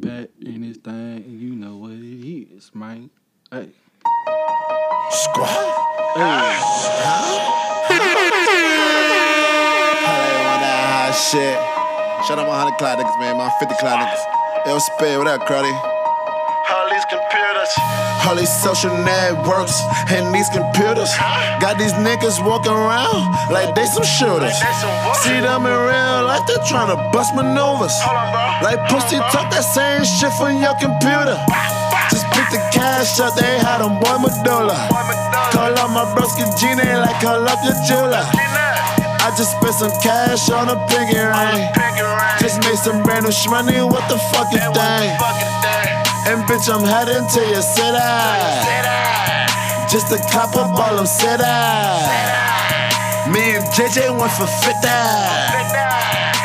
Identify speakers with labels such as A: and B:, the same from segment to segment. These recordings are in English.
A: back in this thing, and you know what it is, man. Hey.
B: Squad.
A: Hey.
B: Hot shit. Shout out my 100 cloud niggas, man. My 50 cloud niggas. Yo, spit, what up, Cruddy?
C: All these computers.
B: All these social networks and these computers got these niggas walking around like they some shooters.
C: They?
B: See them in real life, they're trying to bust maneuvers. Like pussy, talk that same shit from your computer. Just pick the cash up, they had them boy medulla. Call up my broski Gina like call up your jeweler. I just spent some cash on a pinky ring. Just made some brand new shmoney, what the fuck is
C: And
B: And bitch, I'm heading to your city. Just to cop up all them city. Me and JJ went for 50.
C: Say.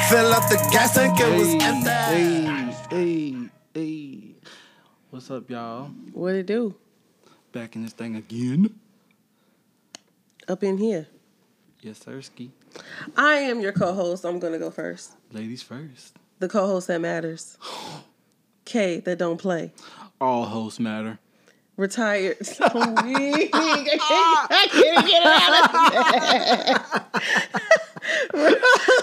B: Fill up the gas tank, it was
A: Hey,
B: empty.
A: hey, hey, hey. What's up, y'all?
D: What it do?
A: Back in this thing again.
D: Up in here.
A: Yes, sir, ski.
D: I am your co-host. I'm gonna go first.
A: Ladies first.
D: The co-host that matters. K that don't play.
A: All hosts matter.
D: Retired. Weak. I can't get it out of that.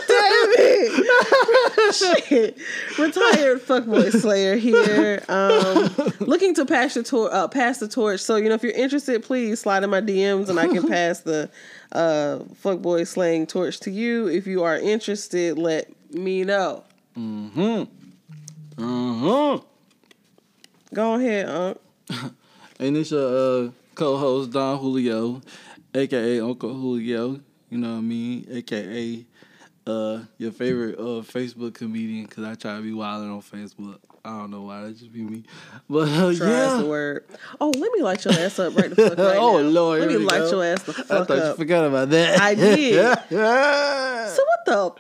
D: Damn it. Shit. Retired fuckboy slayer here. Um, looking to pass the tor- uh, pass the torch. So you know, if you're interested, please slide in my DMs and I can pass the uh, fuckboy slaying torch to you. If you are interested, let me know.
A: Uh huh.
D: Go ahead, Unc.
A: And it's your uh, co-host Don Julio, aka Uncle Julio. You know what I mean? Aka uh, your favorite uh, Facebook comedian. Cause I try to be wilding on Facebook. I don't know why that just be me, but uh, yeah.
D: the word. Oh, let me light your ass up right the fuck right
A: oh
D: now.
A: Lord,
D: Let me light
A: go.
D: your ass the
A: I
D: fuck
A: thought you
D: up.
A: forgot about that.
D: I did. So what the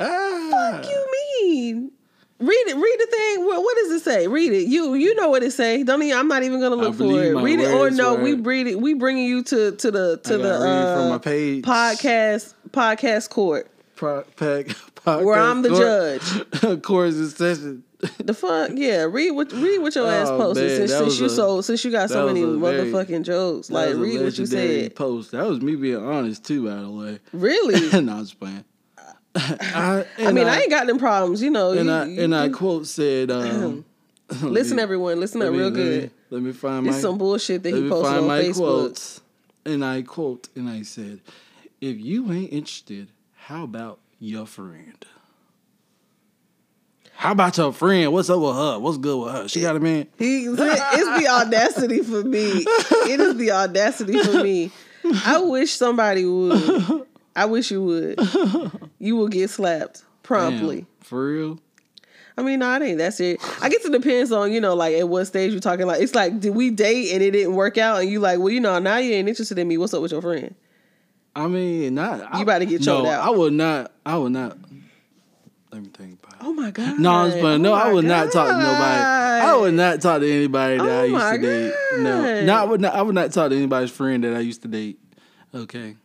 A: Ah.
D: fuck you mean? Read it. Read the thing. What, what does it say? Read it. You you know what it say. Don't even. I'm not even gonna look for it. Read it or no. We read it. We bringing you to to the to the
A: it from
D: uh,
A: my page.
D: podcast podcast court
A: Pro- pack, podcast
D: where I'm the
A: court.
D: judge.
A: Course in session.
D: The fuck yeah. Read what read what your ass
A: Oh,
D: posted
A: man,
D: since, since you
A: a-
D: so since you got so many
A: a very-
D: motherfucking jokes. Like read what you said.
A: Post. That was me being honest too, by the way.
D: Really.
A: no, I'm just playing. I,
D: I mean, I, ain't got them problems, you know.
A: and
D: you,
A: I
D: you-
A: and I quote said, um,
D: listen,
A: me-
D: everyone, listen up
A: me-
D: real
A: let me-
D: good.
A: Let me find
D: It's
A: my
D: some bullshit that he posted on
A: my
D: Facebook.
A: quotes. And I quote and I said, "If you ain't interested, how about your friend?" How about your friend? What's up with her? What's good with her? She got a man.
D: He, it's the audacity for me. It is the audacity for me. I wish somebody would. I wish you would. You will get slapped promptly.
A: Damn, for real.
D: I mean, no, it ain't that serious. I guess it depends on you know, like at what stage you're talking. Like, it's like, did we date and it didn't work out, and you like, well, you know, now you ain't interested in me. What's up with your friend?
A: I mean, not.
D: You about to get choked
A: no,
D: out.
A: I would not. I would not. Let me think about it.
D: Oh my god.
A: No, just. No,
D: Oh
A: I would not talk to nobody. I
D: God.
A: would not talk to anybody that
D: Oh
A: I used to date. No, no, I would not. I would not talk to anybody's friend that I used to date. Okay.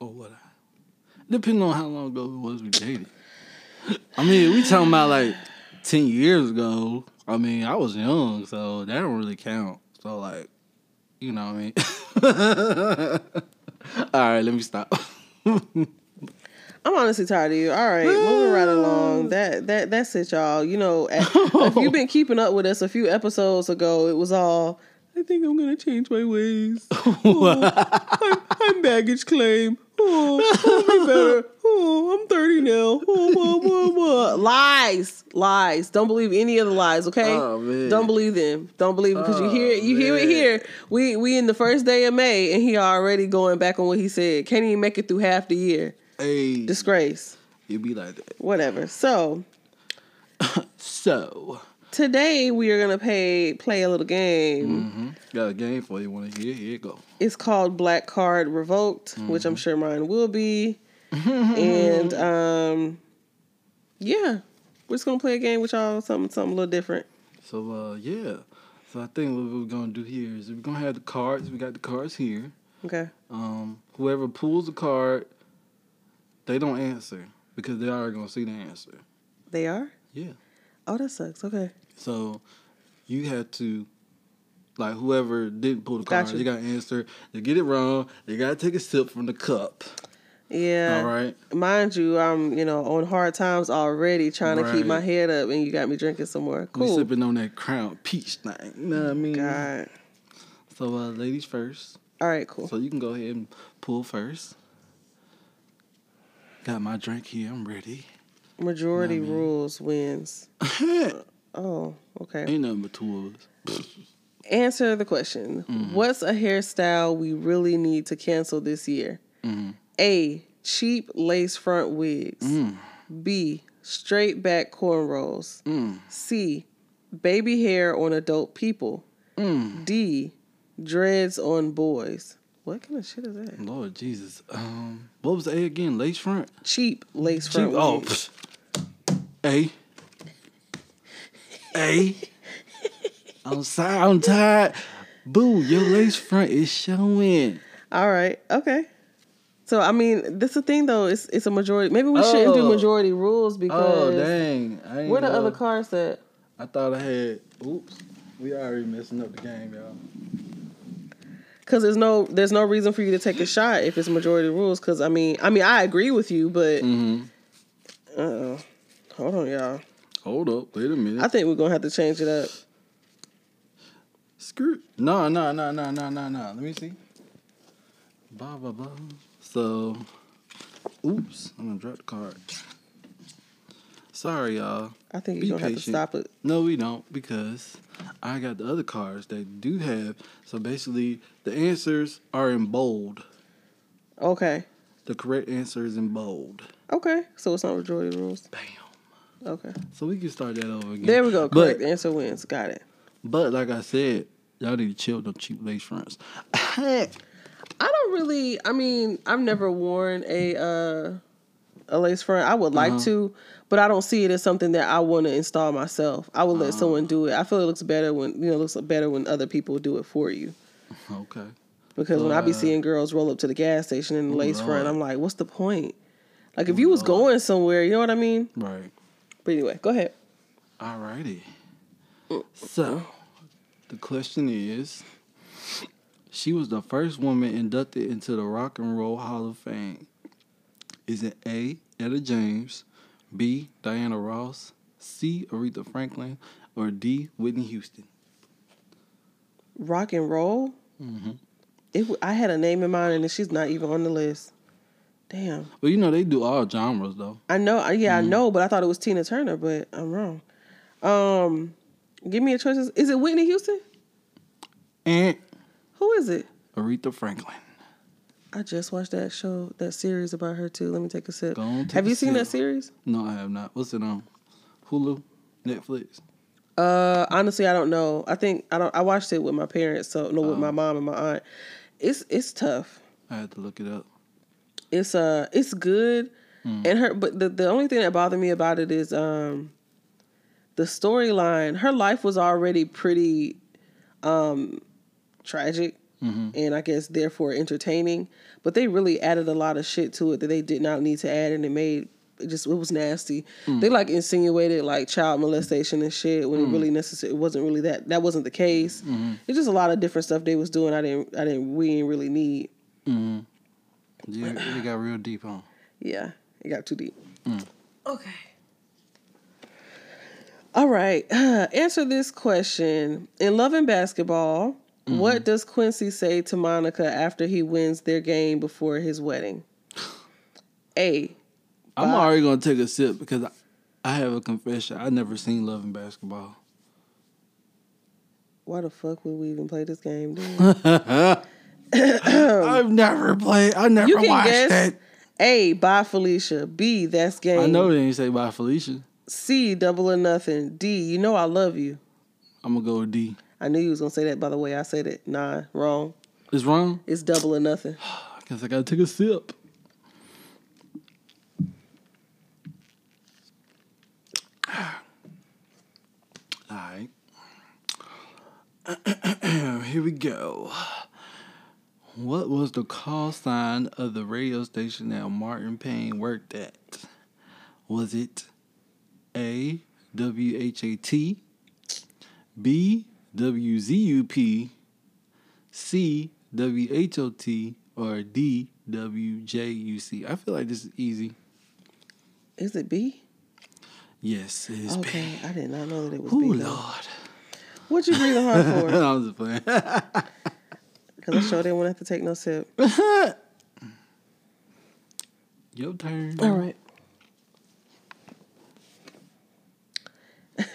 A: Or what? I, depending on how long ago it was we dated. I mean, we talking about like ten years ago. I mean, I was young, so that don't really count. So like, you know what I mean. All right, let me stop.
D: I'm honestly tired of you. All right, moving right along. That that that's it, y'all. You know, at- if you've been keeping up with us a few episodes ago, it was all. I think I'm gonna change my ways. Oh, I'm, I'm baggage claim. Oh, be better. Oh, I'm 30 now. Oh, blah, blah, blah. Lies, lies. Don't believe any of the lies. Okay,
A: Oh, man.
D: don't believe them. Don't believe it. because you
A: Oh,
D: hear it. You hear it
A: oh,
D: here. We we in the first day of May, and he already going back on what he said. Can't even make it through half the year.
A: hey,
D: Disgrace.
A: You'd be like that.
D: Whatever. So
A: So.
D: Today we are gonna pay play a little game.
A: Mm-hmm. Got a game for you. Want to hear? Here you go.
D: It's called Black Card Revoked, which I'm sure mine will be. and um, yeah, we're just gonna play a game with y'all. Something something a little different.
A: So uh, yeah. So I think what we're gonna do here is we're gonna have the cards. We got the cards here.
D: Okay.
A: Um, whoever pulls the card, they don't answer because they are gonna see the answer.
D: They are.
A: Yeah.
D: Oh, that sucks. Okay.
A: So you had to, like, whoever didn't pull the card,
D: Gotcha.
A: they got to answer. They get it wrong. They got to take a sip from the cup.
D: Yeah.
A: All right.
D: Mind you, I'm you know on hard times already, trying to keep my head up, and you got me drinking some more.
A: We
D: Cool.
A: sipping on that Crown Peach thing. You know what I mean?
D: God.
A: So, uh, ladies first.
D: All right. Cool.
A: So you can go ahead and pull first. Got my drink here. I'm ready.
D: Majority
A: man.
D: rules wins. Oh, okay.
A: Ain't nothing but two of us.
D: Answer the question.
A: Mm-hmm.
D: What's a hairstyle we really need to cancel this year?
A: Mm-hmm.
D: A. Cheap lace front wigs.
A: Mm.
D: B. Straight back cornrows.
A: Mm.
D: C. Baby hair on adult people.
A: Mm.
D: D. Dreads on boys. What kind of shit is that?
A: Lord Jesus. Um, what was A again? Lace front.
D: Cheap lace
A: Cheap.
D: front
A: Oh,
D: wigs.
A: psh. A. A. I'm sorry. I'm tired. Boo, your lace front is showing.
D: All right. Okay. So I mean, this is the thing though. It's it's a majority. Maybe we shouldn't do
A: Oh.
D: majority rules because
A: Oh
D: because
A: dang! I ain't
D: where the
A: know.
D: other cards at?
A: I thought I had. Oops, we already messing up the game, y'all.
D: Because there's no there's no reason for you to take a shot if it's majority rules. Because I mean I mean I agree with you, but
A: Mm-hmm.
D: uh oh, hold on, y'all.
A: Hold up, wait a minute.
D: I think we're gonna have to change it up.
A: Screw. No, no, no, no, no, no, no. Let me see. Blah blah blah. So, oops, I'm gonna drop the card. Sorry, y'all.
D: I think
A: Be
D: you're gonna have to stop it.
A: No, we don't because I got the other cards that do have. So basically, the answers are in bold.
D: Okay.
A: The correct answer is in bold.
D: Okay. So it's not majority rules.
A: Bam.
D: Okay.
A: So we can start that over again.
D: There we go. Correct
A: But
D: answer wins. Got it.
A: but like I said, y'all need to chill them cheap lace fronts.
D: I don't really. I mean, I've never worn a uh, a lace front. I would like
A: Uh-huh.
D: to, but I don't see it as something that I want to install myself. I would let
A: Uh-huh.
D: someone do it. I feel it looks better when you know it looks better when other people do it for you.
A: okay.
D: Because when I be
A: Uh,
D: seeing girls roll up to the gas station in the lace front, I'm like, what's the point? Like if you was going somewhere, you know what I mean?
A: Right.
D: But anyway, go ahead.
A: Alrighty. So, the question is She was the first woman inducted into the Rock and Roll Hall of Fame. Is it A. Etta James, B. Diana Ross, C. Aretha Franklin, or D. Whitney Houston?
D: Rock and roll.
A: Mm-hmm.
D: It, I had a name in mind, and she's not even on the list. Damn.
A: Well, you know they do all genres though.
D: I know. Yeah,
A: Mm-hmm.
D: I know, but I thought it was Tina Turner, but I'm wrong. Um, give me a choice. Is it Whitney Houston?
A: And
D: Who is it?
A: Aretha Franklin.
D: I just watched that show, that series about her too. Let me take a sip.
A: Go on, take
D: have
A: a
D: you seen that series?
A: No, I have not. What's it on? Hulu, Netflix.
D: Uh, honestly, I don't know. I think I don't. I watched it with my parents, so no, with my
A: Oh.
D: mom and my aunt. It's it's tough.
A: I had to look it up.
D: It's uh, it's good, and her. But the the only thing that bothered me about it is um, the storyline. Her life was already pretty, um, tragic, and I guess therefore entertaining. But they really added a lot of shit to it that they did not need to add, and it made it just it was nasty. They like insinuated like child molestation and shit when it really necessary. It wasn't really that. That wasn't the case. It's just a lot of different stuff they was doing. I didn't. I didn't. We didn't really need.
A: Mm-hmm. Yeah, it got real deep huh?
D: Yeah, it got too deep. Mm. Okay. All right. answer this question. In Love and Basketball, mm-hmm. what does Quincy say to Monica after he wins their game before his wedding? A.
A: I'm
D: Bye.
A: already gonna take a sip because I, I have a confession. I never seen Love and Basketball.
D: Why the fuck would we even play this game? Dude?
A: I've never played. I never
D: You can
A: watched
D: guess.
A: that.
D: A. By Felicia. B. That's game.
A: I know they ain't say by Felicia.
D: C. Double or nothing. D. You know I love you.
A: I'm gonna go with D.
D: I knew you was gonna say that by the way I said it. Nah, wrong.
A: It's wrong.
D: It's double or nothing.
A: I guess I gotta take a sip. All right. Here we go. What was the call sign of the radio station that Martin Payne worked at? Was it A. W H A T, B W Z U P, C W H O T, or D W J U C? I feel like this is easy.
D: Is it B?
A: Yes, it is
D: Okay,
A: B.
D: I did not know that it was
A: Oh
D: B. though.
A: Lord.
D: What'd you breathing hard for?
A: I was just playing.
D: Because I sure didn't want to have to take no sip.
A: Your turn.
D: All right.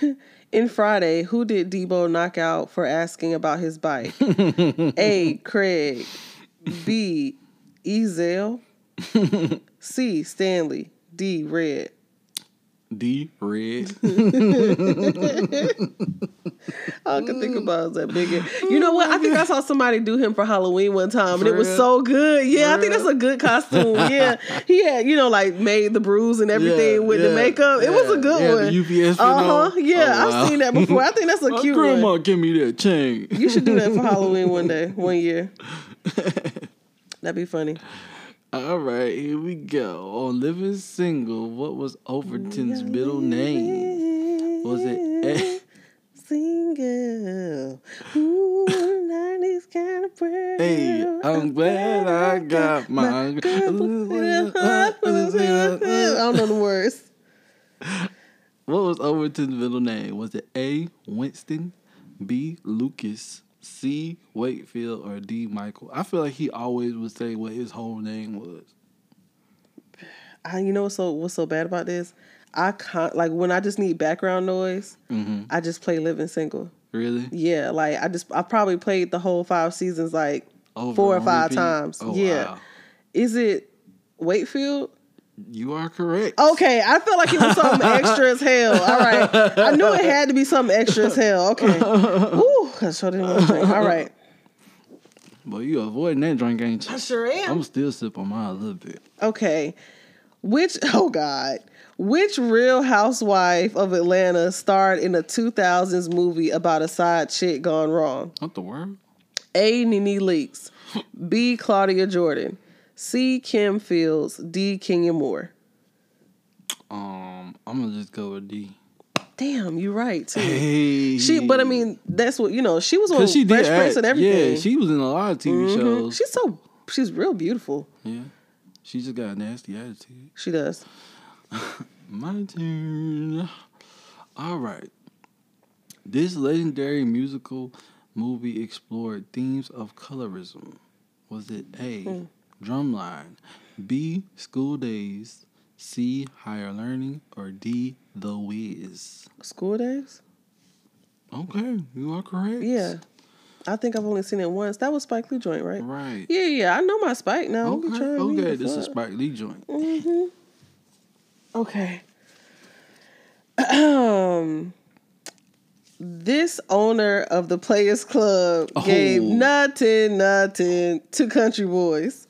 D: In Friday, who did Debo knock out for asking about his bike? A. Craig. B. Ezal. C. Stanley. D. Red.
A: D red.
D: All I could think about is that bigger. You know what? I think I saw somebody do him for Halloween one time, and
A: For
D: it was
A: real?
D: so good. Yeah, I think
A: For
D: that's a good costume. Yeah, he had you know like made the bruise and everything
A: Yeah,
D: with the
A: yeah,
D: makeup. It was a good
A: Yeah,
D: one.
A: the UPS
D: Uh huh. Yeah,
A: Oh, wow.
D: I've seen that before. I think that's a
A: My
D: cute
A: grandma
D: one.
A: give me that chain.
D: You should do that for Halloween one day, one year. That'd be funny.
A: All right, here we go. On Living Single, what was Overton's middle name? Was it A?
D: Single. Ooh, 90s kind of.
A: Hey, I'm glad I got my.
D: I don't know the words.
A: What was Overton's middle name? Was it A. Winston, B. Lucas, C. Wakefield, or D. Michael? I feel like he always would say what his whole name was.
D: I, you know what's so what's so bad about this? I can't like when I just need background noise.
A: Mm-hmm.
D: I just play Living Single.
A: Really?
D: Yeah, like I just I probably played the whole five seasons like
A: Over
D: four or five
A: repeat?
D: times.
A: Oh,
D: yeah.
A: wow.
D: Is it Wakefield?
A: You are correct.
D: Okay, I felt like it was something extra as hell. All right, I knew it had to be something extra as hell. Okay, I sure didn't want to drink. All right,
A: But you avoiding that drink, ain't you?
D: I sure am.
A: I'm still sipping mine a little bit.
D: Okay. Which oh god. Which real housewife of Atlanta starred in a 2000s movie about a side chick gone wrong?
A: What the word?
D: A. NeNe Leakes. B. Claudia Jordan. C. Kim Fields. D. Kenya Moore.
A: Um, I'm gonna just go with D.
D: Damn, you're right too.
A: Hey,
D: She, but I mean, that's what you know. She was on
A: she
D: Fresh
A: did
D: Prince and everything.
A: Yeah, she was in a lot of TV
D: Mhm.
A: shows.
D: She's so she's real beautiful.
A: yeah, she just got a nasty attitude.
D: She does.
A: My turn. All right. This legendary musical movie explored themes of colorism. Was it A.
D: Hmm.
A: Drumline, B. School Days, C. Higher Learning, or D. The Wiz?
D: School days.
A: Okay, you are correct.
D: Yeah, I think I've only seen it once. That was Spike Lee joint, right?
A: Right.
D: Yeah, yeah. I know my Spike now.
A: Okay. Okay. This is. Spike Lee joint.
D: Mm-hmm. Okay. Um, this owner of the Players Club gave
A: Oh.
D: nothing, nothing to Country Boys.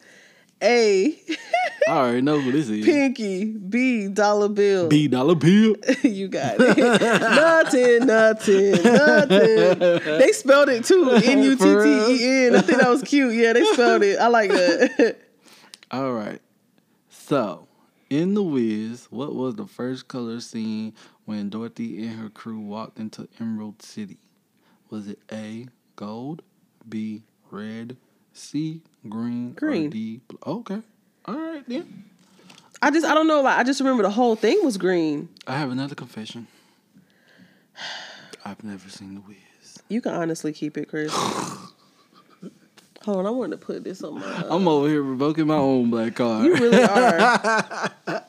D: A.
A: I already know who this is.
D: Pinky. B. Dollar Bill.
A: B dollar bill.
D: you got it. nothing, nothing, nothing. They spelled it too. N U T T E N. I think that was cute. Yeah, they spelled it. I like that.
A: All right. So, in The Wiz, what was the first color seen when Dorothy and her crew walked into Emerald City? Was it A, gold, B, red, C, green,
D: Green.
A: or D. Okay. All right, then.
D: I just, I don't know. Like, I just remember the whole thing was green.
A: I have another confession. I've never seen The Wiz.
D: You can honestly keep it, Chris. Hold on, I wanted to put this on my.
A: Uh, I'm over here revoking my own black card.
D: you really are.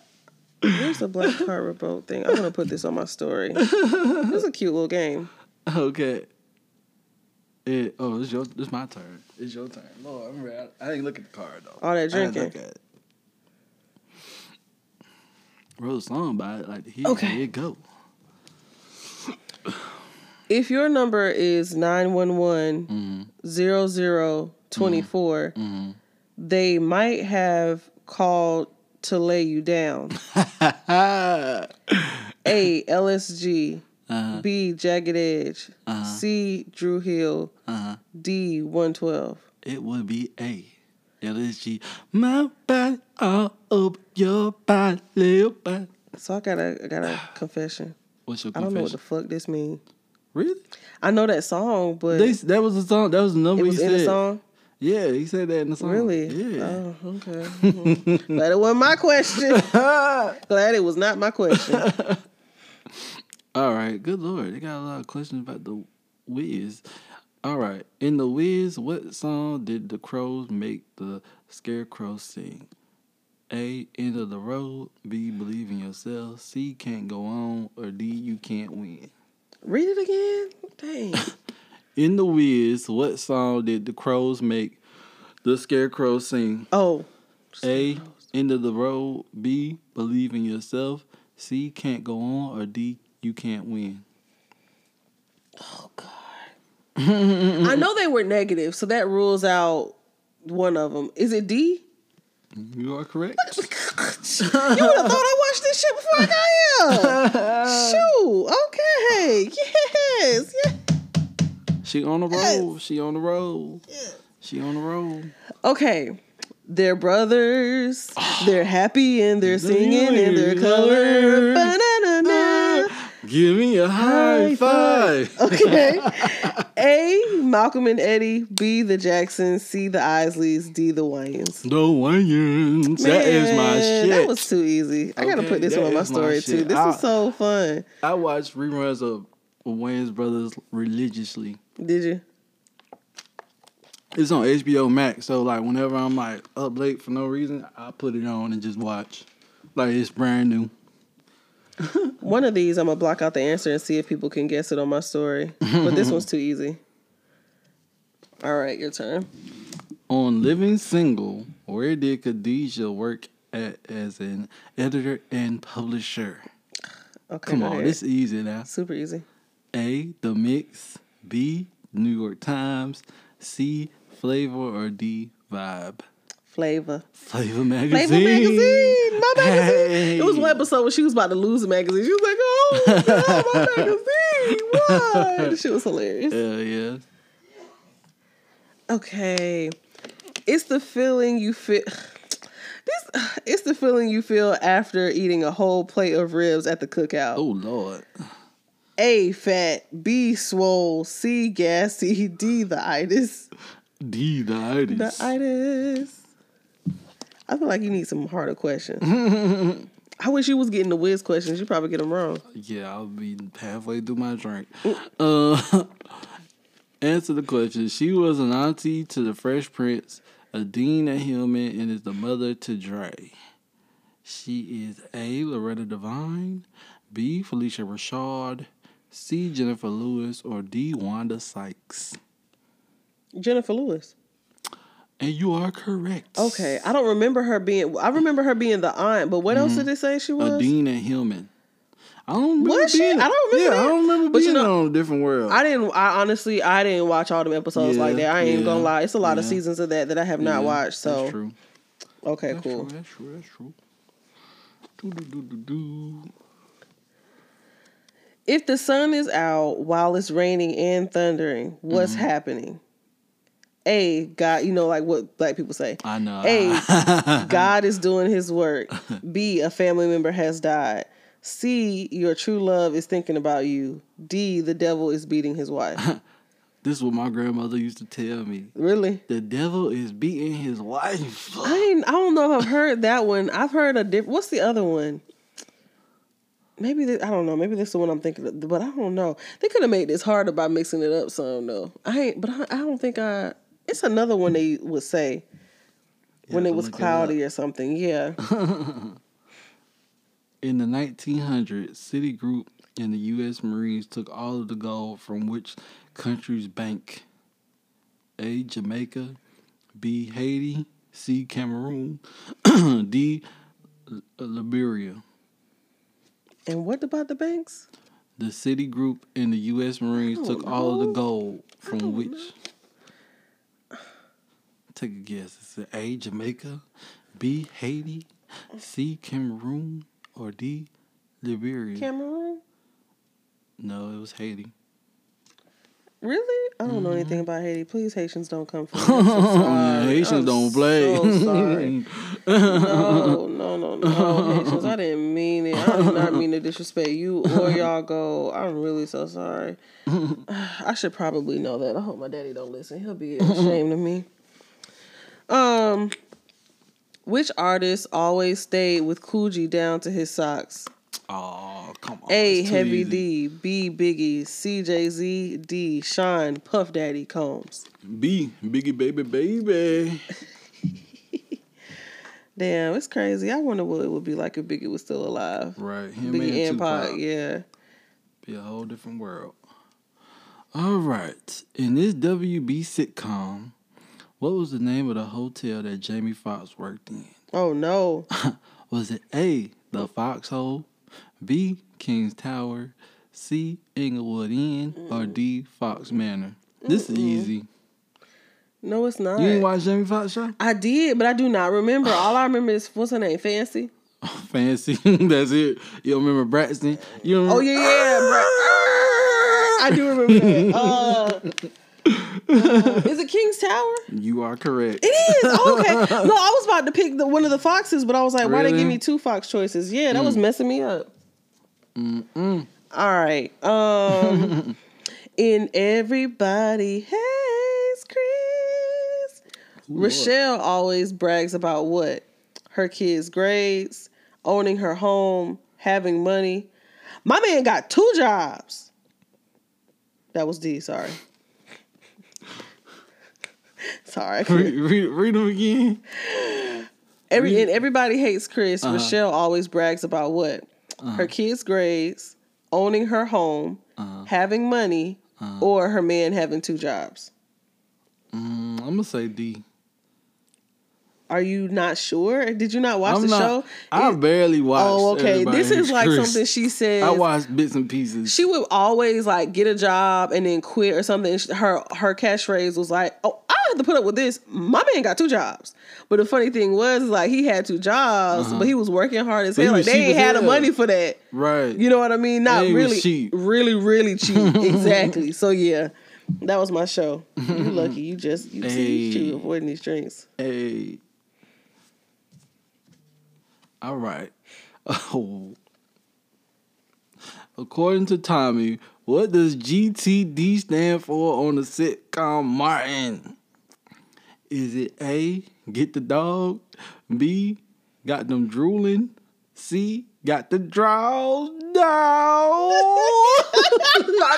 D: There's a black card remote thing. I'm gonna put this on my story. It's a cute little game.
A: okay. It, oh, it's your, it's my turn. It's your turn. Lord, I'm ready. I, didn't look at the card though.
D: All that drinking.
A: I didn't look at it. Wrote a song by it. Like here,
D: Okay.
A: here it go.
D: If your number is 911
A: Mm-hmm.
D: 0024,
A: Mm-hmm.
D: they might have called to lay you down. A. LSG. B. Jagged Edge.
A: Uh-huh.
D: C. Dru Hill.
A: Uh-huh.
D: D. 112.
A: It would be A. LSG. My body all over your body, little body.
D: So I got a I got a confession.
A: What's your
D: I don't know what the fuck this means.
A: Really?
D: I know that song, but
A: They, that was the song. That was the number
D: it was
A: he
D: in
A: said.
D: the song.
A: Yeah, he said that in the song.
D: Really?
A: Yeah.
D: Oh, okay. Mhm. Glad it wasn't my question. Glad it was not my question.
A: All right. Good lord, they got a lot of questions about the Wiz. All right. In the Wiz, what song did the Crows make the Scarecrow sing? A. End of the road. B. Believe in yourself. C. Can't go on. Or D. You can't win.
D: Read it again. Dang.
A: In the Wiz, what song did the Crows make the Scarecrow sing?
D: Oh.
A: A. End of the road. B. Believe in yourself. C. Can't go on. Or D. You can't win.
D: Oh God. I know they were negative, so that rules out one of them. Is it D?
A: You are correct.
D: you would have thought I watched this shit before I got here. Shoot. Okay. Yes. Yeah.
A: She on the road. She on the road. She on the road.
D: Okay. They're brothers. They're happy and they're singing in their color.
A: Give me a high
D: High
A: five.
D: Okay. A. Malcolm and Eddie. B. The Jacksons. C. The Isleys. D. The Wayans.
A: The Wayans. That is my shit.
D: That was too easy. I gotta put this on my
A: is my
D: story too. This
A: I-
D: is so fun.
A: I watch reruns of Wayans Brothers religiously.
D: Did you?
A: It's on HBO Max, so like whenever I'm like up late for no reason, I put it on and just watch. Like it's brand new.
D: One of these, I'm gonna block out the answer and see if people can guess it on my story. But this one's too easy. All right, your turn.
A: On Living Single, where did Khadijah work at as an editor and publisher?
D: Okay,
A: Come on,
D: ahead.
A: this easy now.
D: super easy.
A: A. The Mix. B. New York Times. C. Flavor or D. Vibe.
D: Flavor.
A: Flavor magazine.
D: Flavor magazine. My magazine.
A: Hey.
D: It was one episode where she was about to lose the magazine. She was like, "Oh God, my magazine! What?" Shit was hilarious.
A: Hell yeah.
D: Okay, it's the feeling you feel. This it's the feeling you feel after eating a whole plate of ribs at the cookout.
A: Oh Lord.
D: A fat, B swole, C gassy, D the itis.
A: D. The itis.
D: The itis. I feel like you need some harder questions. I wish you was getting the whiz questions. You probably get them wrong.
A: Yeah, I'll be halfway through my drink. Uh, answer the question. She was an auntie to the Fresh Prince, a dean at Hillman, and is the mother to Dre. She is A. Loretta Devine, B. Phylicia Rashad, C. Jennifer Lewis, or D. Wanda Sykes.
D: Jennifer Lewis.
A: And you are correct.
D: Okay, I don't remember her being. I remember her being the aunt, but what else did they say she was?
A: Mm-hmm. A dean at Hillman. I don't remember
D: Was she?
A: being.
D: I don't remember
A: Yeah, I don't remember
D: But you
A: being
D: know-
A: on a different world.
D: I didn't. I honestly, I didn't watch all the episodes
A: Yeah,
D: like that. I ain't
A: yeah,
D: gonna lie. It's a lot of seasons of that that I have not
A: Yeah,
D: watched. So
A: that's true.
D: okay,
A: That's
D: cool.
A: true. That's true. That's true. Do, do, do, do, do.
D: If the sun is out while it's raining and thundering, what's
A: Mm-hmm.
D: happening? A God, you know, like what black people say.
A: I know.
D: A, God is doing his work. B, a family member has died. C, your true love is thinking about you. D, the devil is beating his wife.
A: This is what my grandmother used to tell me.
D: really?
A: The devil is beating his wife.
D: I ain't, I don't know if I've heard that one. I've heard a different. What's the other one? Maybe this, I don't know. Maybe this is the one I'm thinking of, but I don't know. They could have made this harder by mixing it up some though. I ain't, but I, I don't think I. It's another one they would say when it was
A: it
D: cloudy or something. Yeah.
A: In the 1900s, Citigroup and the U.S. Marines took all of the gold from which country's bank? A. Jamaica, B. Haiti, C. Cameroon, D. Liberia.
D: and what about the banks?
A: The Citigroup and the U.S. Marines took all of the gold from which? Take a guess. Is it A. Jamaica, B. Haiti, C. Cameroon, or D. Liberia?
D: Cameroon?
A: no, it was Haiti.
D: Really? I don't know anything
A: Mm-hmm.
D: about Haiti. Please, Haitians don't come for me. So.
A: Haitians
D: I'm
A: don't play.
D: So sorry. No, no, no, no, Haitians. I didn't mean it. I did not mean to disrespect you or y'all go. I'm really so sorry. I should probably know that. I hope my daddy don't listen. He'll be ashamed of me. Um, which artist always stayed with Coogi down to his socks?
A: Oh, come on.
D: A. Heavy
A: easy.
D: D. B. Biggie. C. Jay Z. D. Sean Puff Daddy Combs.
A: B. Biggie baby baby.
D: Damn, it's crazy. I wonder what it would be like if Biggie was still alive.
A: Right. Him
D: Biggie and
A: Tupac.
D: Yeah.
A: Be a whole different world. All right. In this WB sitcom, what was the name of the hotel that Jamie Foxx worked in?
D: Oh no.
A: Was it A, the Foxhole, B, King's Tower, C, Inglewood Inn, or D, Fox Manor? This is easy.
D: No, it's not.
A: You didn't watch Jamie Foxx show?
D: I did, but I do not remember. All I remember is what's her name? Fancy.
A: Fancy. That's it. You don't remember Braxton? You don't
D: Oh
A: remember?
D: yeah, yeah, bro. I do remember that. Uh, uh, is it King's Tower?
A: You are correct.
D: It is. Oh, okay. No, I was about to pick the, one of the foxes, but I was like, why did
A: they
D: give me two fox choices? Yeah, that was messing me up. All right. Um, in everybody hates Chris. Rochelle always brags about what? Her kids' grades, owning her home, having money. My man got two jobs. That was D, sorry. sorry.
A: Read, read, read them again.
D: Every and everybody hates Chris. Uh-huh. Rochelle always brags about what? Uh-huh. Her kids' grades, owning her home, uh-huh. having money, or her man having two jobs.
A: Mm, I'm gonna say D.
D: Are you not sure? Did you not watch
A: I'm
D: the
A: not.
D: show?
A: I
D: It-
A: barely oh, watched.
D: oh, okay. This is like
A: Chris.
D: something she says.
A: I watched bits and pieces.
D: she would always like get a job and then quit or something. Her her catchphrase was like, "Oh, I have to put up with this. My man got two jobs." But the funny thing was, like he had two jobs, but he was working hard as
A: Uh-huh. He
D: hell. Like they ain't had the money for that.
A: right.
D: You know what I mean? Not
A: And he was
D: really
A: cheap.
D: really, really cheap. exactly. So yeah, that was my show. You lucky. You just you see
A: Hey.
D: you avoiding these drinks.
A: Hey. All right. Oh. According to Tommy, what does GTD stand for on the sitcom Martin? Is it A, get the dog? B, got them drooling? C, got the draws down? I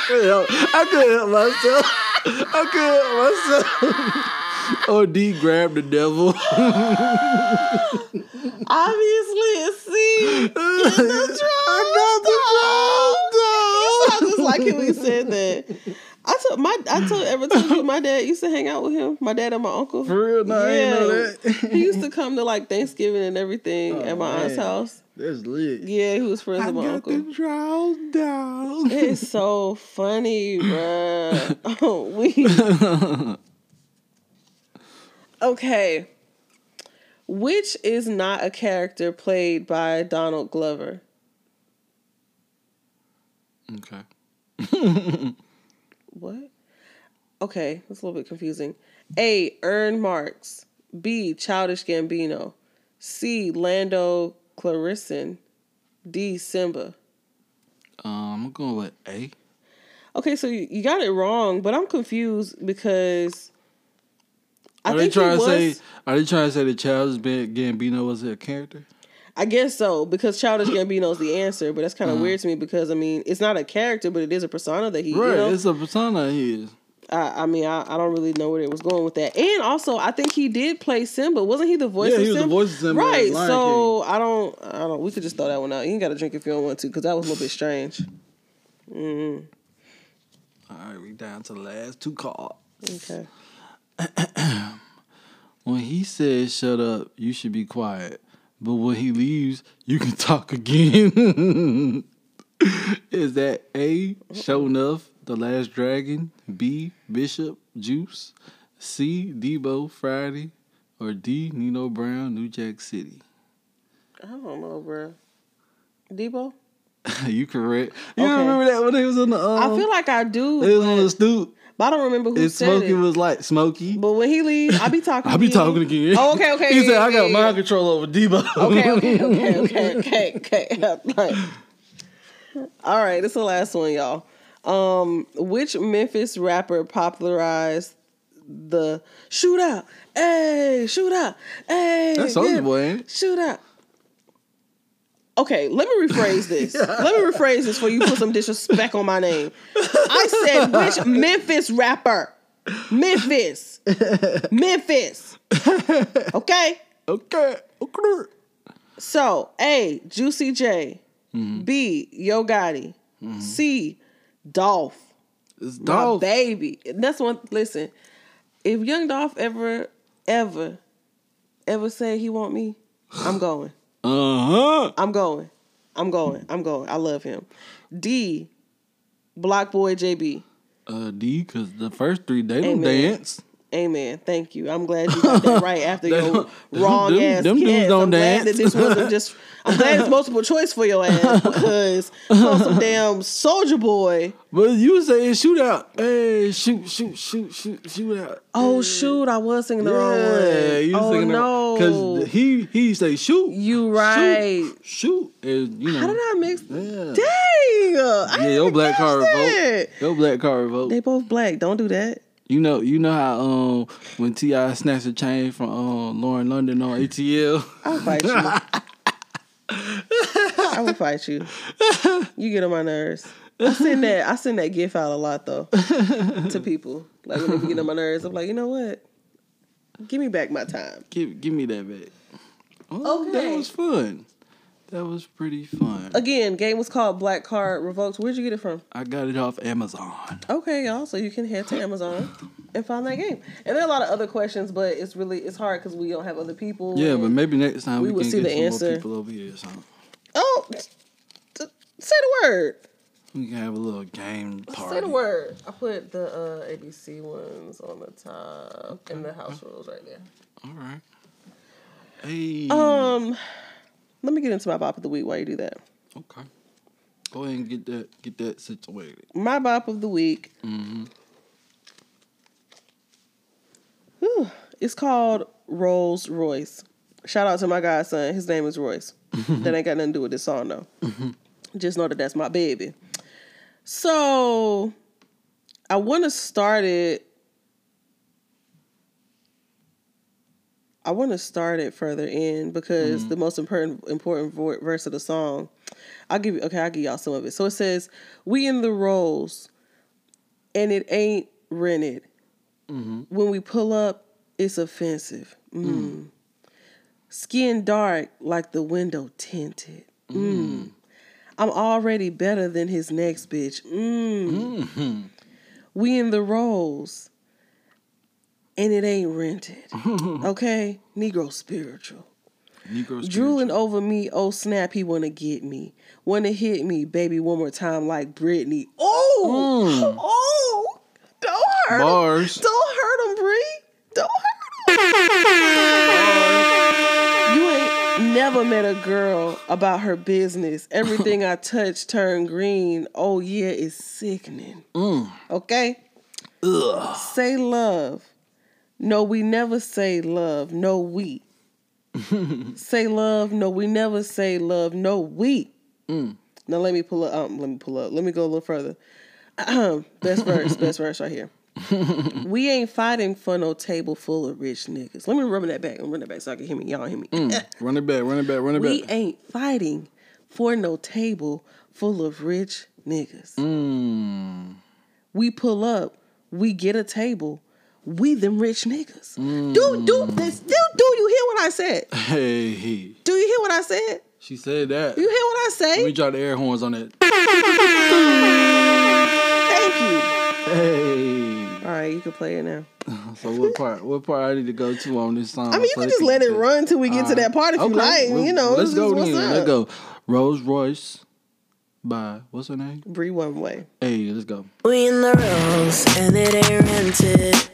A: couldn't help, I couldn't help myself. I couldn't help myself. or D, grab the devil.
D: Obviously, it's C. Get the I just like it when he said that. I told my I told ever told you my dad used to hang out with him. My dad and my uncle.
A: For real? No, I ain't know that.
D: he used to come to like Thanksgiving and everything oh, at my aunt's house.
A: That's lit.
D: Yeah, he was friends
A: I
D: with my uncle.
A: the down.
D: It's so funny, bruh. Oh, we okay. Which is not a character played by Donald Glover?
A: okay.
D: What? Okay, that's a little bit confusing. A. Earn Marks. B. Childish Gambino. C. Lando Calrissian. D. Simba.
A: Um, I'm going with A.
D: Okay, so you, you got it wrong, but I'm confused because I
A: Are they
D: think he
A: trying
D: was.
A: to say? Are they trying to say that Childish Gambino was a character?
D: I guess so because Childish Gambino's the answer, but that's kind of weird to me because I mean it's not a character, but it is a persona that he.
A: Uh-huh. Right.
D: You know,
A: It's a persona he is.
D: I, I mean I, I don't really know where it was going with that, and also I think he did play Simba. Wasn't he the voice?
A: Yeah,
D: of
A: he was the
D: Simba?
A: voice of Simba
D: Right. So I don't. I don't. We could just throw that one out. You ain't got to drink if you don't want to, because that was a little bit strange.
A: All right, we down to the last two cards.
D: Okay.
A: When he says "shut up," you should be quiet. But when he leaves, you can talk again. Is that A. Sho'nuff, the Last Dragon, B. Bishop Juice, C. Debo Friday, or D. Nino Brown, New Jack City?
D: I don't know, bro. Debo.
A: you correct. You
D: Okay.
A: remember that when they was on the? Um,
D: I feel like I do.
A: they was on the stoop.
D: But I don't remember who
A: And
D: said
A: Smokey
D: it.
A: was like Smokey.
D: but when he leaves, I be talking.
A: I be
D: again.
A: talking again.
D: Oh, okay, okay.
A: he
D: yeah,
A: said, "I
D: yeah,
A: got
D: yeah.
A: mind control over Debo."
D: Okay, okay, okay, okay, okay, okay. Right. All right, this is the last one, y'all. Um, which Memphis rapper popularized the shootout? Hey, shootout! Hey,
A: That's Soulja
D: yeah,
A: Boy, ain't?
D: Shootout. Okay, let me rephrase this. Let me rephrase this for you put some disrespect on my name. I said which Memphis rapper? Memphis. Memphis. Okay?
A: Okay, okay.
D: So, A, Juicy J.
A: Mm-hmm.
D: B, Yo Gotti. C, Dolph.
A: It's
D: My
A: Dolph.
D: baby. And That's one. Listen, if Young Dolph ever, ever, ever say he want me, I'm going.
A: Uh huh.
D: I'm going. I'm going. I'm going. I love him. D, Block Boy JB.
A: Uh, D, because the first three they don't
D: Amen.
A: dance.
D: Amen. Thank you. I'm glad you got that right after your wrong
A: them-
D: ass.
A: them dudes don't
D: I'm glad
A: dance.
D: that this wasn't just. I'm glad it's multiple choice for your ass because on some damn Soulja Boy.
A: But you saying shootout. Hey, shoot, shoot, shoot, shoot, shoot out.
D: Oh shoot! I was singing the wrong one.
A: you
D: oh
A: singing
D: no!
A: Because he he say shoot.
D: You right.
A: Shoot. And, you know.
D: How did I mix?
A: Yeah.
D: Dang! I
A: Yeah, your black
D: car
A: vote. Your black card vote.
D: They both black. Don't do that.
A: You know, you know how um when T.I. snatched a chain from um Lauren London on ATL.
D: I'll fight you. I will fight you. You get on my nerves. I send that. I send that gift out a lot though to people. Like when they get on my nerves, I'm like, you know what? Give me back my time.
A: give give me that back. Oh,
D: Okay.
A: that was fun. That was pretty fun.
D: Again, game was called Black Card Revoked. Where'd you get it from?
A: I got it off Amazon.
D: Okay, y'all. So you can head to Amazon and find that game. And there are a lot of other questions, but it's really it's hard because we don't have other people.
A: Yeah, but maybe next time
D: we
A: we,
D: will
A: can
D: see
A: get
D: the
A: some more
D: answer.
A: people over here or something.
D: oh, say the word.
A: We can have a little game party.
D: Say the word. I put the uh, ABC ones on the top and the house rules right there.
A: All right. Hey.
D: Um, let me get into my bop of the week while you do that.
A: okay. Go ahead and get that get that situated.
D: My bop of the week.
A: Mm-hmm.
D: Whew, it's called Rolls Royce. Shout out to my godson. His name is Royce. that ain't got nothing to do with this song though. Just know that that's my baby. So I want to start it. I want to start it further in because the most important important verse of the song. I'll give you okay. I'll give y'all some of it. So it says, "We in the rolls, and it ain't rented. When we pull up, it's offensive. Mm. Skin dark like the window tinted. Mm. I'm already better than his next bitch. Mm. We in the rolls, and it ain't rented. okay, Negro spiritual.
A: Negro
D: Drooling over me, oh snap, he wanna get me. Wanna hit me, baby, one more time like Britney. Oh, oh, don't hurt him.
A: Bars.
D: Don't hurt him, Bree. Don't hurt him. you ain't never met a girl about her business. Everything I touch turn green. Oh yeah, it's sickening. Mm. Okay? Say love. No, we never say love. No, we. say love. No, we never say love. No, we. Now let me pull up. Um, let me pull up. Let me go a little further. best verse. Best verse right here. we ain't fighting for no table full of rich niggas. Let me run that back. Run that back so I can hear me. Y'all hear me.
A: Run it back, run it back, run it
D: we
A: back.
D: We ain't fighting for no table full of rich niggas.
A: Mm.
D: We pull up. We get a table. We them rich niggas. Do do mm. this. Do do you hear what I said?
A: Hey,
D: Do you hear what I said?
A: she said that.
D: You hear what I say?
A: Let me
D: say?
A: drop the air horns on it.
D: Thank you.
A: Hey.
D: All right, you can play it now.
A: So what part? What part I need to go to on this song?
D: I mean, you can just let it run till we get to
A: Alright.
D: that part if you like.
A: well,
D: you know,
A: let's go
D: is
A: then.
D: up.
A: Let's go. Rolls Royce by what's her name?
D: Bree Runway.
A: Hey, let's go.
E: We in the rooms and it ain't rented.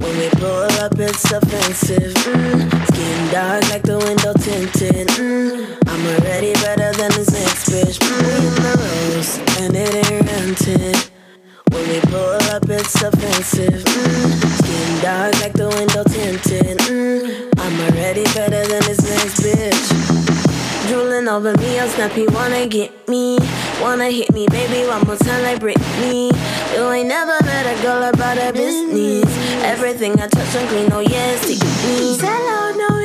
E: When we pull up, it's offensive. Mm. Skin dark like the window tinted. Mm. I'm already better than this next bitch. Mm. And it ain't rented. When we pull up, it's offensive. Mm. Skin dark like the window tinted. Mm. I'm already better than this next bitch. Drooling over me, I'm snappy, wanna get me. Wanna hit me, baby, one more time like Britney. You ain't never met a girl about her business. Everything I touch on clean, oh yes, take me. Sell out, no,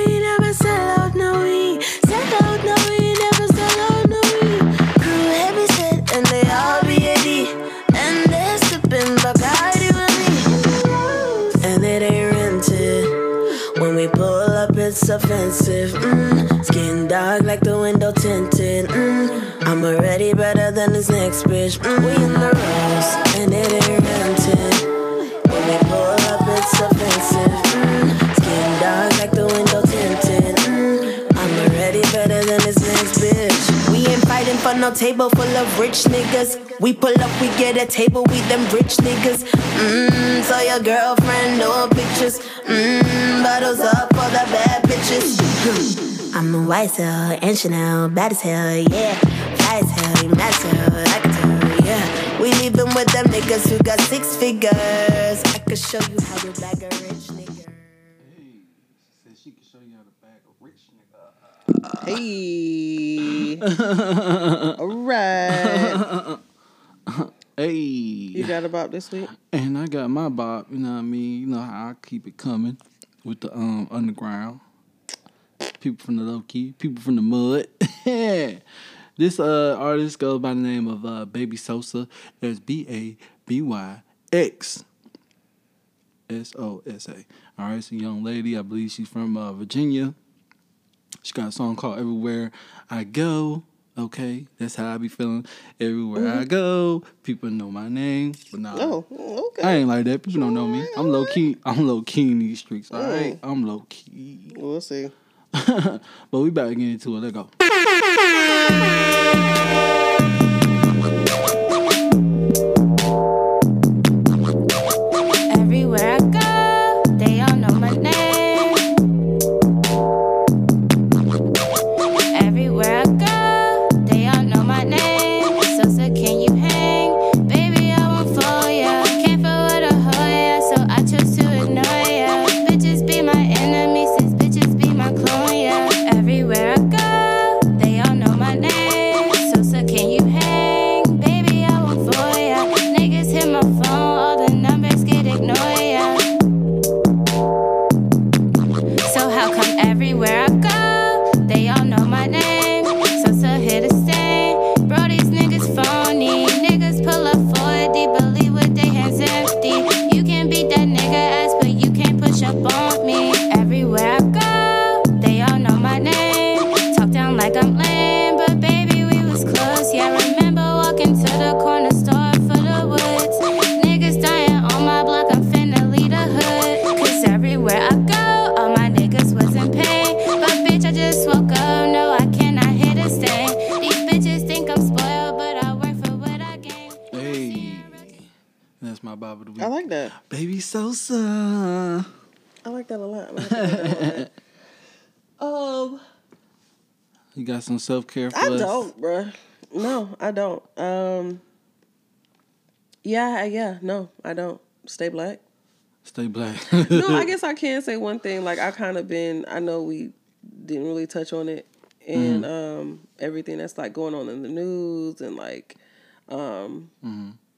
E: it's offensive. Mm. Skin dark like the window tinted. Mm. I'm already better than this next bitch. Mm. We in the rose, and it ain't. No table full of rich niggas. We pull up, we get a table, with them rich niggas. Mmm, so your girlfriend, no pictures. Mmm, bottles up for the bad bitches. I'm a white cell and Chanel, bad as hell, yeah. Fly as hell, you mad as hell, yeah. We leaving with them niggas who got six figures. I could show you how to bag a rich
D: Hey. All right.
A: Hey.
D: You got a bop this week?
A: And I got my bop, you know what I mean? You know how I keep it coming with the um underground. People from the low key, people from the mud. this uh artist goes by the name of uh Baby Sosa. That's B A B Y X S O S A. All right, it's a young lady. I believe she's from uh, Virginia. She got a song called Everywhere I Go. Okay, that's how I be feeling. Everywhere I mm-hmm. go, people know my name. But nah,
D: Oh, okay.
A: I ain't like that. People don't know me. I'm low key. I'm low key in these streets. All right, mm. I'm low key.
D: We'll see.
A: but we about to get into it. Let's go. some self care for
D: I
A: us?
D: don't, bruh. No, I don't. Um, yeah, yeah, no, I don't. Stay black.
A: Stay black.
D: no, I guess I can say one thing. Like I kind of been. I know we didn't really touch on it, and um, everything that's like going on in the news and like um,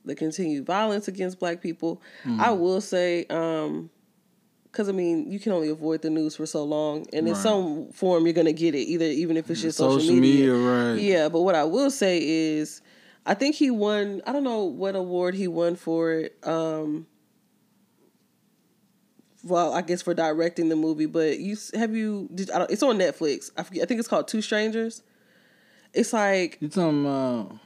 D: the continued violence against Black people. I will say, um, because I mean, you can only avoid the news for so long, and in some form, you're gonna get it. Either even if it's just
A: Social
D: social, media,
A: media, right.
D: Yeah, but what I will say is, I think he won. I don't know what award he won for it. Um, well, I guess for directing the movie, but you have you? Did, I don't, it's on Netflix. I forget. I think it's called Two Strangers. It's like
A: you talking about?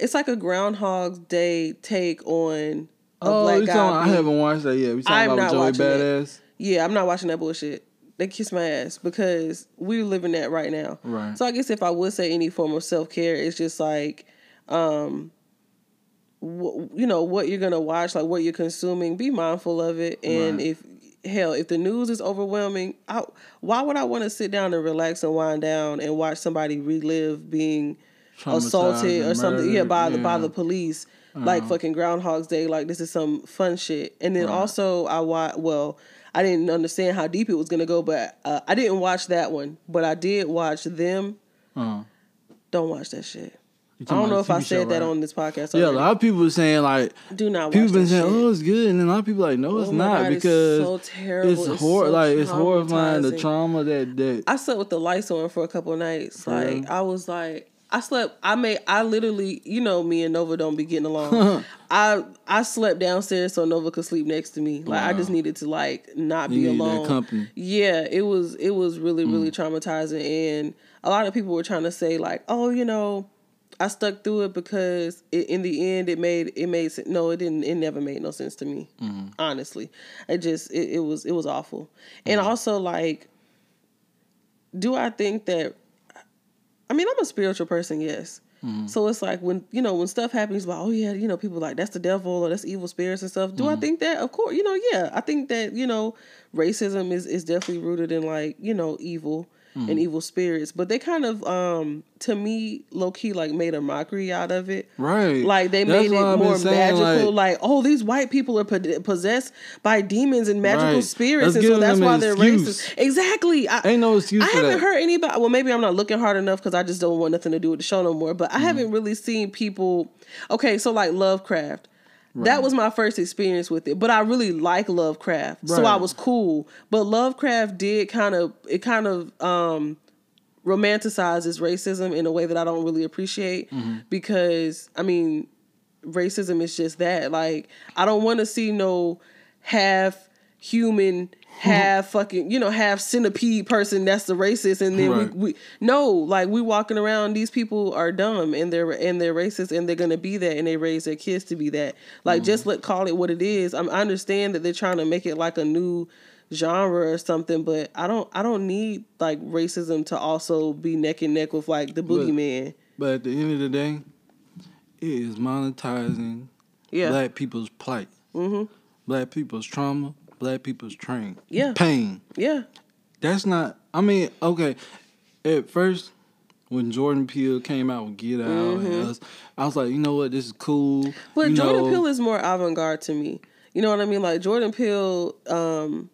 D: it's like a Groundhog's Day take on
A: Oh,
D: black guy.
A: talking, I haven't watched that yet. We talking
D: I'm
A: about Joey
D: it.
A: Badass.
D: Yeah, I'm not watching that bullshit. They kiss my ass because we're living that right now.
A: Right.
D: So I guess if I would say any form of self care, it's just like, um, you know, what you're gonna watch, like what you're consuming. Be mindful of it, and
A: Right.
D: if hell, if the news is overwhelming, I, why would I want to sit down and relax and wind down and watch somebody relive being assaulted or something? Yeah, by the by the police. Like fucking Groundhog's Day. Like this is some fun shit. And then also I watch. Well, I didn't understand how deep it was gonna go, but uh, I didn't watch that one. But I did watch them.
A: Uh,
D: Don't watch that shit. I don't know if I said that on this podcast.
A: Yeah, a lot of people were saying like
D: do not watch
A: people been saying,
D: shit.
A: "Oh, it's good," and then a lot of people like, "No, it's
D: Oh my
A: not,"
D: God, it's
A: because
D: so terrible.
A: it's
D: It's
A: hor-
D: so
A: like it's horrifying the trauma that that
D: I slept with the lights on for a couple of nights. like? I was like, I slept. I made. I literally, you know, me and Nova don't be getting along. I I slept downstairs so Nova could sleep next to me. Like I just needed to like not
A: You
D: be alone. Yeah, it was it was really really
A: Mm.
D: traumatizing, and a lot of people were trying to say like, oh, you know. I stuck through it because it, in the end it made it made sen- no it didn't it never made no sense to me
A: Mm-hmm.
D: honestly it just it, it was it was awful and
A: Mm-hmm.
D: also like do I think that I mean I'm a spiritual person, yes.
A: Mm-hmm.
D: So it's like when you know when stuff happens, like oh yeah, you know people like that's the devil or that's evil spirits and stuff. Do
A: Mm-hmm.
D: I think that? Of course, you know yeah. I think that you know racism is is definitely rooted in like you know evil
A: Mm-hmm.
D: and evil spirits, but they kind of um to me low key like made a mockery out of it.
A: right,
D: Like they
A: That's
D: made it
A: I've
D: more
A: saying,
D: magical.
A: like-
D: Like, oh, these white people are possessed by demons and magical
A: Right.
D: spirits,
A: Let's
D: and so that's why they're
A: excuse.
D: racist. Exactly. I,
A: Ain't no excuse
D: I haven't
A: that.
D: heard anybody. Well, maybe I'm not looking hard enough because I just don't want nothing to do with the show no more. But I
A: Mm-hmm.
D: haven't really seen people. Okay, so like Lovecraft. That was my first experience with it, but I really like Lovecraft, so I was cool. But Lovecraft did kind of it kind of um romanticizes racism in a way that I don't really appreciate
A: Mm-hmm.
D: because I mean racism is just that. Like I don't want to see no half human, half fucking, you know, half centipede person that's the racist and then
A: Right.
D: we, we no, like we walking around these people are dumb and they're and they're racist and they're going to be that and they raise their kids to be that. Like just let call it what it is. I'm, I understand that they're trying to make it like a new genre or something, but I don't I don't need like racism to also be neck and neck with like the boogeyman.
A: But at the end of the day, it is monetizing
D: Yeah.
A: black people's plight,
D: Mhm.
A: black people's trauma, black people's train,
D: Yeah.
A: pain.
D: Yeah.
A: That's not. I mean, okay. At first, when Jordan Peele came out with Get Out, and us, I was like, you know what, this is cool.
D: Mm-hmm. But
A: you
D: Jordan
A: know,
D: Peele is more avant garde to me. You know what I mean? Like Jordan Peele, um,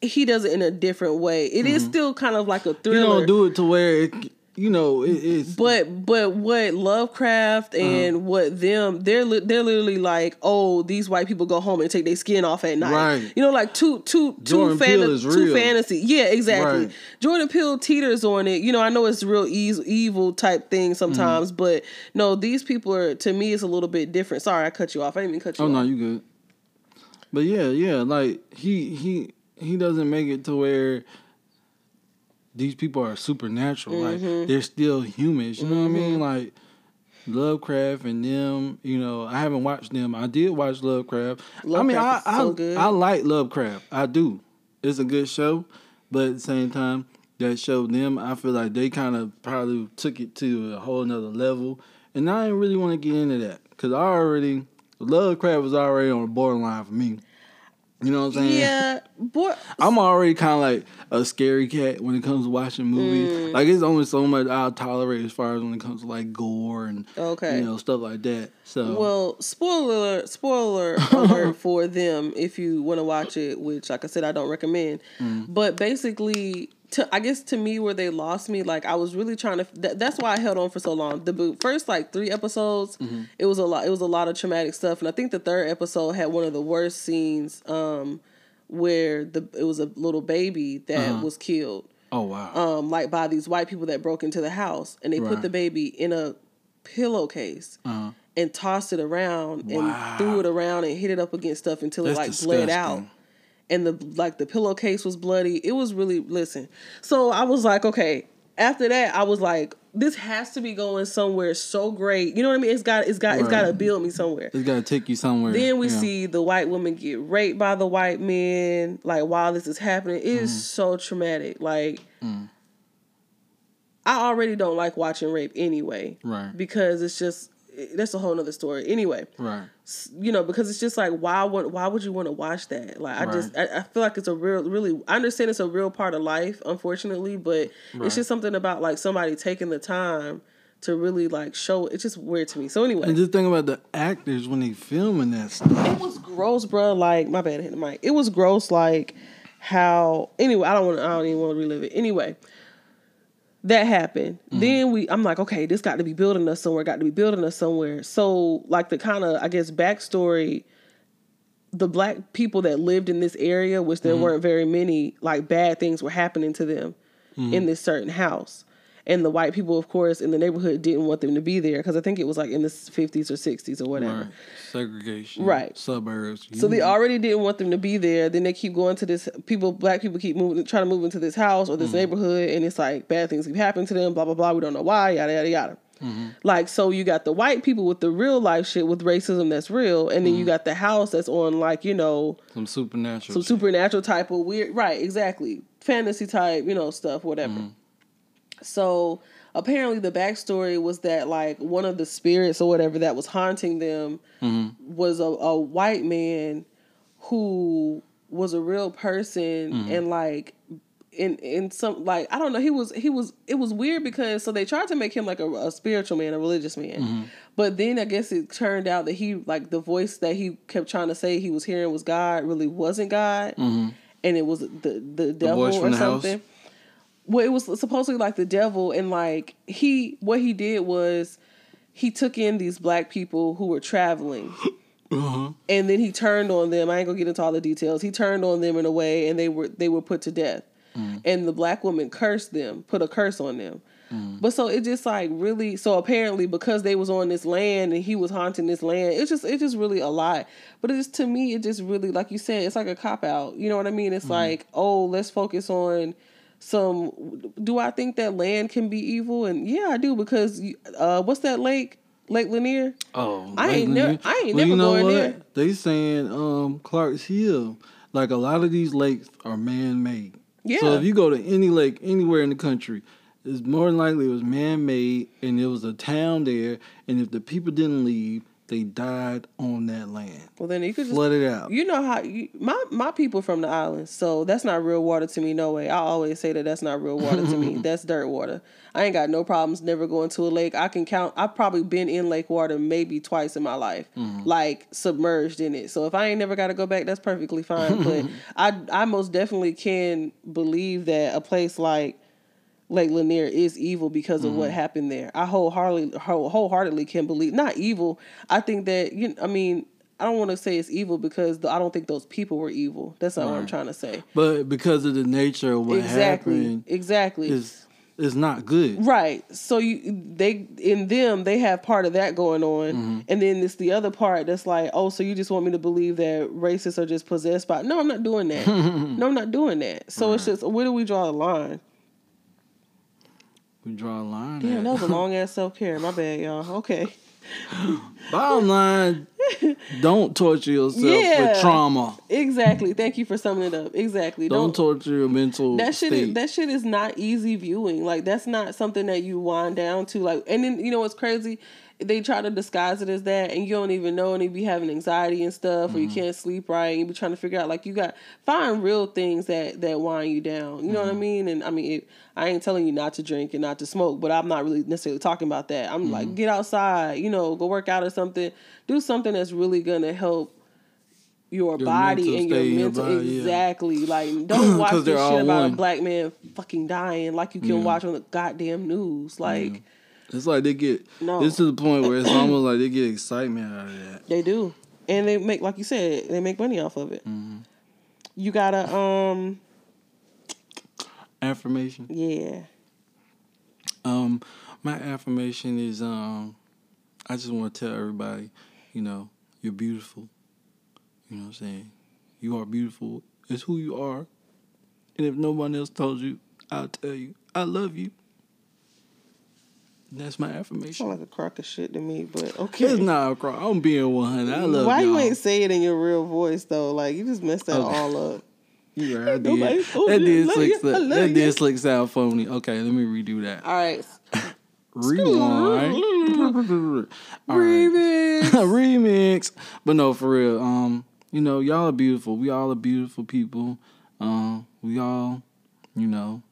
D: he does it in a different way. It is still kind of like a
A: you
D: thriller.
A: don't do it to where it, you know, it, it's.
D: but but what Lovecraft
A: Uh-huh.
D: and what them they're li- they're literally like oh these white people go home and take their skin off at night
A: Right.
D: you know like two two two fan- two fantasy yeah exactly
A: Right.
D: Jordan Peele teeters on it you know I know it's real eas evil type thing sometimes
A: Mm-hmm.
D: but no these people are to me it's a little bit different sorry I cut you off I didn't to cut you off.
A: oh
D: off
A: no, you good. But yeah, yeah, like he he he doesn't make it to where these people are supernatural.
D: Mm-hmm.
A: Like they're still humans. You know what I mean? Like Lovecraft and them. You know, I haven't watched them. I did watch Lovecraft. I mean, I
D: Lovecraft
A: I,
D: so good.
A: I like Lovecraft. I do. It's a good show, but at the same time, that show them, I feel like they kind of probably took it to a whole nother level, and I didn't really want to get into that because I already Lovecraft was already on the borderline for me. You know what I'm saying?
D: yeah boy
A: I'm already kind of like a scary cat when it comes to watching movies.
D: Mm.
A: Like it's only so much I'll tolerate as far as when it comes to like gore and
D: Okay.
A: you know stuff like that. So
D: Well, spoiler spoiler alert for them if you want to watch it, which like I said I don't recommend.
A: Mm.
D: But basically to I guess to me where they lost me like I was really trying to that, that's why I held on for so long. The bo- first like 3 episodes,
A: Mm-hmm.
D: it was a lot it was a lot of traumatic stuff and I think the third episode had one of the worst scenes um where the it was a little baby that
A: Uh-huh.
D: was killed
A: oh wow,
D: um, like by these white people that broke into the house, and they put the baby in a pillowcase
A: Uh-huh.
D: and tossed it around
A: Wow.
D: and threw it around and hit it up against stuff until
A: That's
D: it like bled out. And the like the pillowcase was bloody. It was really listen. So I was like, okay. After that, I was like, this has to be going somewhere so great. You know what I mean? It's got it's got it's got to build me somewhere.
A: it's gotta take you somewhere.
D: Then we
A: yeah.
D: see the white woman get raped by the white men. Like while this is happening, it is
A: Mm-hmm.
D: so traumatic. Like
A: Mm.
D: I already don't like watching rape anyway,
A: right,
D: because it's just that's a whole nother story. Anyway,
A: right,
D: you know, because it's just like why would why would you want to watch that? Like I just I, I feel like it's a real really I understand it's a real part of life, unfortunately, but
A: Right.
D: it's just something about like somebody taking the time to really like show. It's just weird to me. So anyway,
A: And just think about the actors when they filming that stuff.
D: it was gross, bro. Like my bad, hit the mic. It was gross, like how. Anyway, I don't want. I don't even want to relive it. Anyway, that happened. Mm-hmm. Then we. I'm like, okay, this got to be building us somewhere. Got to be building us somewhere. So like the kind of I guess backstory. The black people that lived in this area, which there mm-hmm. weren't very many, like bad things were happening to them mm-hmm. in this certain house. And the white people, of course, in the neighborhood didn't want them to be there because I think it was like in the 50s or 60s or whatever.
A: Right. Segregation.
D: Right.
A: Suburbs.
D: So they mm-hmm. already didn't want them to be there. Then they keep going to this people, black people keep moving, trying to move into this house or this mm-hmm. neighborhood, and it's like bad things keep happening to them. Blah blah blah. We don't know why. Yada yada yada. Mm-hmm. Like so, you got the white people with the real life shit with racism that's real, and then you got the house that's on like you know
A: some supernatural.
D: some
A: shit.
D: supernatural type of weird, right? Exactly, fantasy type, you know, stuff, whatever. So apparently, the backstory was that like one of the spirits or whatever that was haunting them mm-hmm. was a, a white man who was a real person mm-hmm. and like in in some like I don't know he was he was it was weird because so they tried to make him like a, a spiritual man a religious man. Mm-hmm. But then I guess it turned out that he like the voice that he kept trying to say he was hearing was God really wasn't God. And it was the the devil
A: voice
D: or
A: the house?
D: Well it was supposedly like the devil and like he what he did was he took in these black people who were traveling. Uh-huh. And then he turned on them. I ain't gonna get into all the details. He turned on them in a way and they were they were put to death. Mm. And the black woman cursed them put a curse on them. Mm. But so it just like really so apparently because they was on this land and he was haunting this land it's just it's just really a lot. But it's to me it just really like you said it's like a cop out you know what i mean? It's mm-hmm. like oh let's focus on some do i think that land can be evil and yeah i do because uh what's that lake lake lanier
A: Oh,
D: I
A: like
D: ain't never- I ain't
A: well, you know
D: going
A: what?
D: there.
A: They saying um Clark's Hill, like a lot of these lakes are man made.
D: Yeah.
A: So if you go to any lake anywhere in the country, it's more than likely it was man made, and it was a town there. And if the people didn't leave, they died on that land,
D: well then you could just
A: it out.
D: You know how you, my my people from the islands, so that's not real water to me. No way. I always say that that's not real water to me. That's dirt water. I ain't got no problems never going to a lake. I can count. I've probably been in lake water maybe twice in my life, mm-hmm. like submerged in it. So if I ain't never got to go back, that's perfectly fine. but I I most definitely can believe that a place like Lake Lanier is evil because of what mm-hmm. happened there. I wholeheartedly whole- wholeheartedly can believe not evil. I think that you. I mean, I don't want to say it's evil because the, I don't think those people were evil. That's not what I'm trying to say.
A: But because of the nature of what
D: exactly.
A: happened,
D: Exactly.
A: is is not good.
D: Right. So you they in them they have part of that going on, mm-hmm. and then it's the other part that's like, oh, so you just want me to believe that racists are just possessed by? No, I'm not doing that. no, I'm not doing that. So it's just where do we draw the line?
A: We draw a line.
D: Damn,
A: at-
D: that was a long ass self care. My bad, y'all. Okay.
A: Bottom line, don't torture yourself
D: Yeah.
A: with trauma.
D: Exactly. Thank you for summing it up. Exactly.
A: Don't, torture your mental
D: that shit is that shit is not easy viewing. Like that's not something that you wind down to. Like and then you know what's crazy? They try to disguise it as that and you don't even know and you be having anxiety and stuff or you mm-hmm. can't sleep right and you be trying to figure out like you got find real things that that wind you down. You know what I mm-hmm. mean? And I mean it, I ain't telling you not to drink and not to smoke, but I'm not really necessarily talking about that. I'm like mm-hmm. get outside, you know, go work out or something. Do something that's really gonna help your,
A: Your
D: body and your mental
A: body, yeah.
D: exactly like don't watch this shit about
A: one.
D: a black man fucking dying like you can watch on the goddamn news like
A: It's like they get
D: No.
A: it's to the point where it's almost like they get excitement out of that.
D: they do and they make like you said they make money off of it
A: Mm-hmm.
D: you gotta um
A: Affirmation.
D: yeah
A: Um, my affirmation is um, I just want to tell everybody, you know, you're beautiful. You know what I'm saying? You are beautiful. It's who you are. And if no one else told you, I'll tell you. I love you. That's my affirmation.
D: sound like a crock of shit to me but okay
A: It's not a crock. I'm being 100. I love
D: why
A: y'all.
D: you ain't say it in your real voice though like you just messed that
A: Okay.
D: all up
A: You right, I did.
D: told
A: That did slick.
D: you. I
A: sound-
D: love
A: That did slick sound phony. Okay, let me redo that.
D: all right
A: Rewind. Remix. Remix. But no, for real. Um, you know, y'all are beautiful. We all are beautiful people. Um, we all, you know,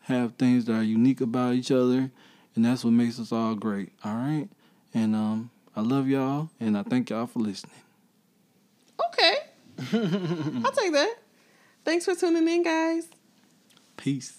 A: have things that are unique about each other. And that's what makes us all great. All right, and um, I love y'all, and I thank y'all for listening.
D: Okay. I'll take that. Thanks for tuning in, guys.
A: Peace.